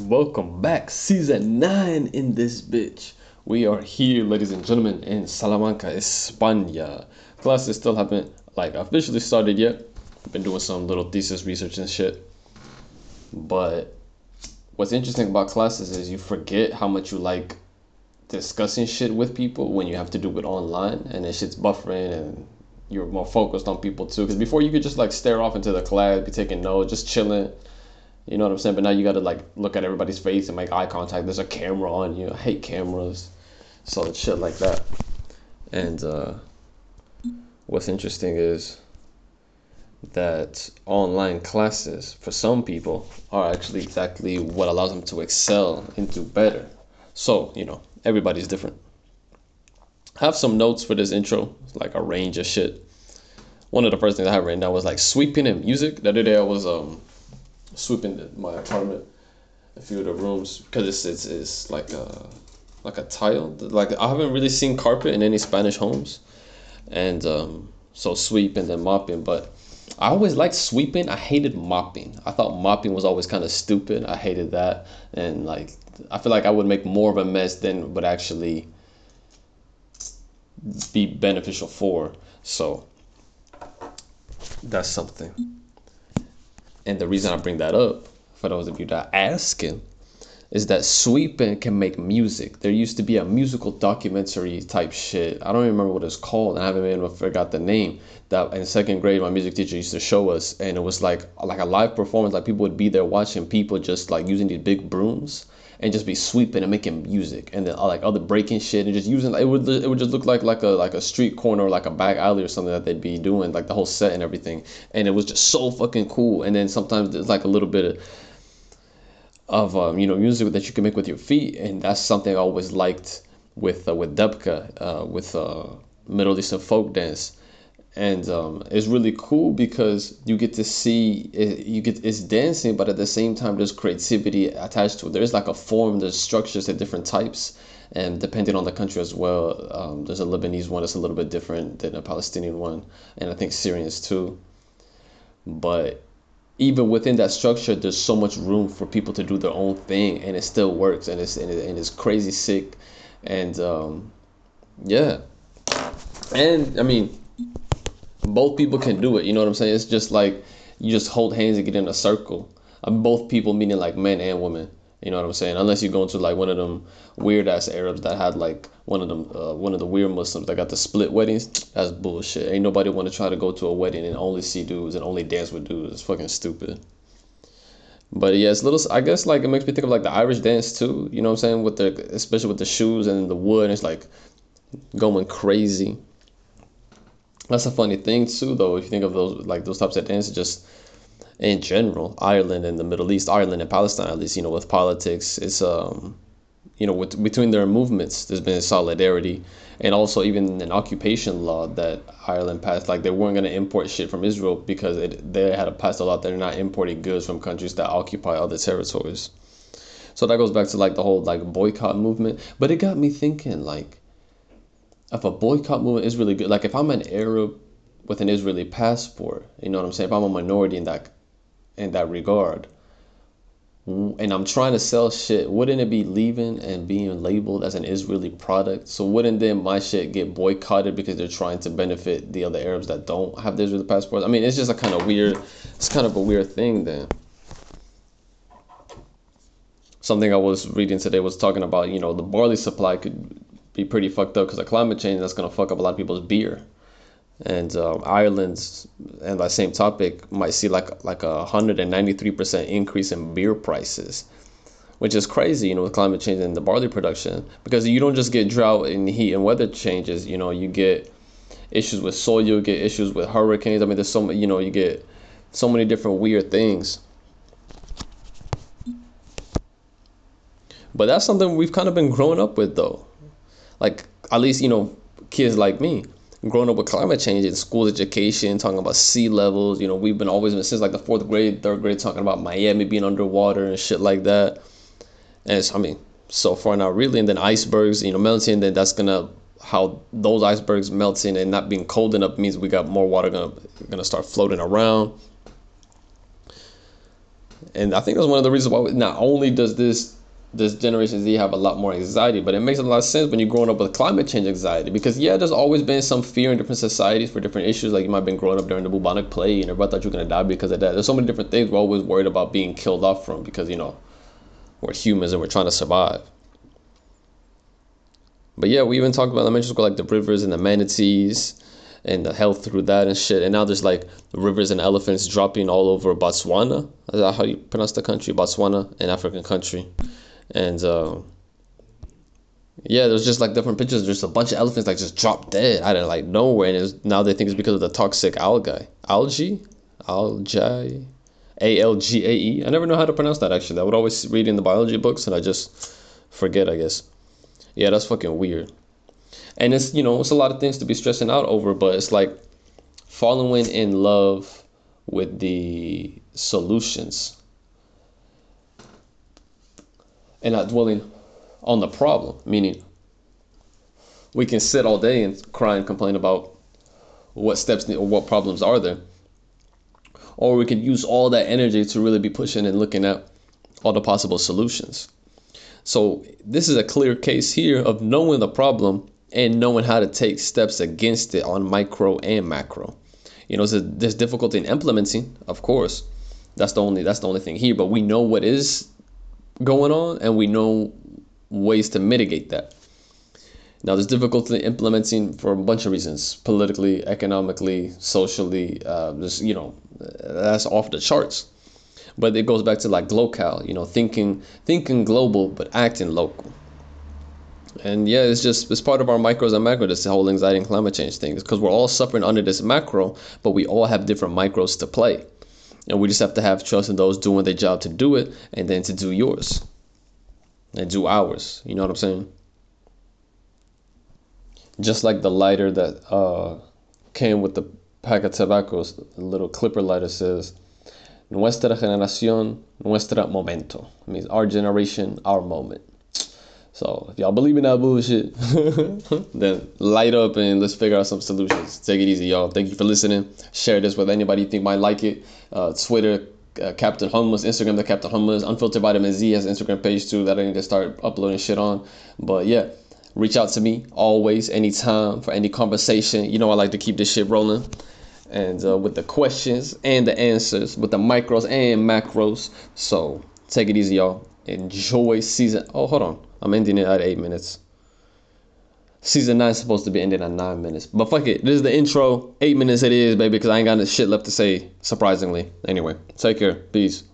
Welcome back, season 9 in this bitch. We are here, ladies and gentlemen, in Salamanca, España. Classes still haven't like officially started yet. I've been doing some little thesis research and shit. But what's interesting about classes is you forget how much you like discussing shit with people when you have to do it online and then shit's buffering and you're more focused on people too. Because before you could just like stare off into the class, be taking notes, just chilling you know what I'm saying? But now you got to like look at everybody's face and make eye contact. There's a camera on you. I hate cameras. So shit like that. And uh, what's interesting is that online classes for some people are actually exactly what allows them to excel and do better. So, you know, everybody's different. I have some notes for this intro, like a range of shit. One of the first things I have written down was like sweeping and music. The other day I was um sweeping my apartment, a few of the rooms because it's, it's it's like a like a tile. Like I haven't really seen carpet in any Spanish homes, and um, so sweep and then mopping. But I always liked sweeping. I hated mopping. I thought mopping was always kind of stupid. I hated that, and like I feel like I would make more of a mess than would actually be beneficial for. So that's something. And the reason I bring that up, for those of you that are asking, is that sweeping can make music. There used to be a musical documentary type shit. I don't even remember what it's called. I haven't even forgot the name. That in second grade, my music teacher used to show us, and it was like like a live performance. Like people would be there watching people just like using these big brooms and just be sweeping and making music and then uh, like other breaking shit and just using it would it would just look like like a like a street corner or like a back alley or something that they'd be doing like the whole set and everything and it was just so fucking cool and then sometimes there's like a little bit of of um, you know music that you can make with your feet and that's something I always liked with uh, with Debka uh, with uh, Middle Eastern folk dance. And um, it's really cool because you get to see it, you get it's dancing but at the same time there's creativity attached to it. There's like a form there's structures there's different types and depending on the country as well um, there's a lebanese one that's a little bit different than a palestinian one and i think syrians too. But even within that structure there's so much room for people to do their own thing and it still works and it's and, it, and it's crazy sick and um, yeah and i mean both people can do it. You know what I'm saying? It's just like you just hold hands and get in a circle. Um, both people meaning like men and women. You know what I'm saying? Unless you go into like one of them weird ass Arabs that had like one of them uh, one of the weird Muslims that got the split weddings. That's bullshit. Ain't nobody want to try to go to a wedding and only see dudes and only dance with dudes. It's fucking stupid. But yeah, it's little. I guess like it makes me think of like the Irish dance too. You know what I'm saying? With the especially with the shoes and the wood, it's like going crazy that's a funny thing too though if you think of those like those types of dances just in general ireland and the middle east ireland and palestine at least you know with politics it's um you know with, between their movements there's been solidarity and also even an occupation law that ireland passed. Like they weren't going to import shit from israel because it, they had passed a law that they're not importing goods from countries that occupy other territories. So that goes back to like the whole like boycott movement. But it got me thinking like if a boycott movement is really good, like if I'm an Arab with an Israeli passport, you know what I'm saying? If I'm a minority in that in that regard, and I'm trying to sell shit, wouldn't it be leaving and being labeled as an Israeli product? So wouldn't then my shit get boycotted because they're trying to benefit the other Arabs that don't have the Israeli passports? I mean, it's just a kind of weird, it's kind of a weird thing then. Something I was reading today was talking about, you know, the barley supply could be pretty fucked up because of climate change. That's gonna fuck up a lot of people's beer. And uh, Ireland's and that same topic might see like like a hundred and ninety three percent increase in beer prices, which is crazy, you know, with climate change and the barley production. Because you don't just get drought and heat and weather changes. You know, you get issues with soil, you get issues with hurricanes. I mean, there's so many, you know, you get so many different weird things. But that's something we've kind of been growing up with, though like at least you know kids like me growing up with climate change in school education, talking about sea levels. You know, we've been always since like the fourth grade, third grade, talking about Miami being underwater and shit like that. And it's, I mean, so far not really. And then icebergs, you know, melting. Then that's gonna how those icebergs melting and not being cold enough means we got more water gonna gonna start floating around. and I think that's one of the reasons why we, not only does this this generation Z have a lot more anxiety, but it makes a lot of sense when you're growing up with climate change anxiety. Because yeah, there's always been some fear in different societies for different issues. Like you might have been growing up during the bubonic plague and everybody thought you were gonna die because of that. There's so many different things we're always worried about being killed off from because you know we're humans and we're trying to survive. But yeah, we even talked about elementary school like the rivers and the manatees and the health through that and shit. And now there's like rivers and elephants dropping all over Botswana. Is that how you pronounce the country? Botswana, an African country and uh, yeah, there's just like different pictures. There's a bunch of elephants like just drop dead out of like nowhere, and now they think it's because of the toxic algae, algae, algae, A L G A E. I never know how to pronounce that actually. I would always read in the biology books, and I just forget. I guess. Yeah, that's fucking weird. And it's you know it's a lot of things to be stressing out over, but it's like following in love with the solutions and not dwelling on the problem. Meaning, we can sit all day and cry and complain about what steps or what problems are there, or we can use all that energy to really be pushing and looking at all the possible solutions. So this is a clear case here of knowing the problem and knowing how to take steps against it on micro and macro. You know, there's difficulty in implementing, of course. That's the only that's the only thing here. But we know what is going on and we know ways to mitigate that. Now, there's difficulty implementing for a bunch of reasons politically, economically, socially. Uh, just, you know, that's off the charts. But it goes back to like local, you know, thinking thinking global but acting local. And yeah, it's just it's part of our micros and macros, this whole anxiety and climate change thing. Is because we're all suffering under this macro, but we all have different micros to play. And we just have to have trust in those doing their job to do it and then to do yours and do ours. You know what I'm saying? Just like the lighter that uh, came with the pack of tobaccos, the little clipper lighter says, Nuestra generación, nuestro momento. It means our generation, our moment. So if y'all believe in that bullshit, then light up and let's figure out some solutions. Take it easy, y'all. Thank you for listening. Share this with anybody you think might like it. Uh, Twitter, uh, Captain Hummus, Instagram, the Captain Hummus, Unfiltered Vitamin Z has an Instagram page too that I need to start uploading shit on. But yeah, reach out to me always, anytime for any conversation. You know I like to keep this shit rolling. And uh, with the questions and the answers, with the micros and macros. So take it easy, y'all. Enjoy season. Oh, hold on. I'm ending it at eight minutes. Season nine supposed to be ending at nine minutes. But fuck it. This is the intro. Eight minutes it is, baby, because I ain't got no shit left to say, surprisingly. Anyway, take care. Peace.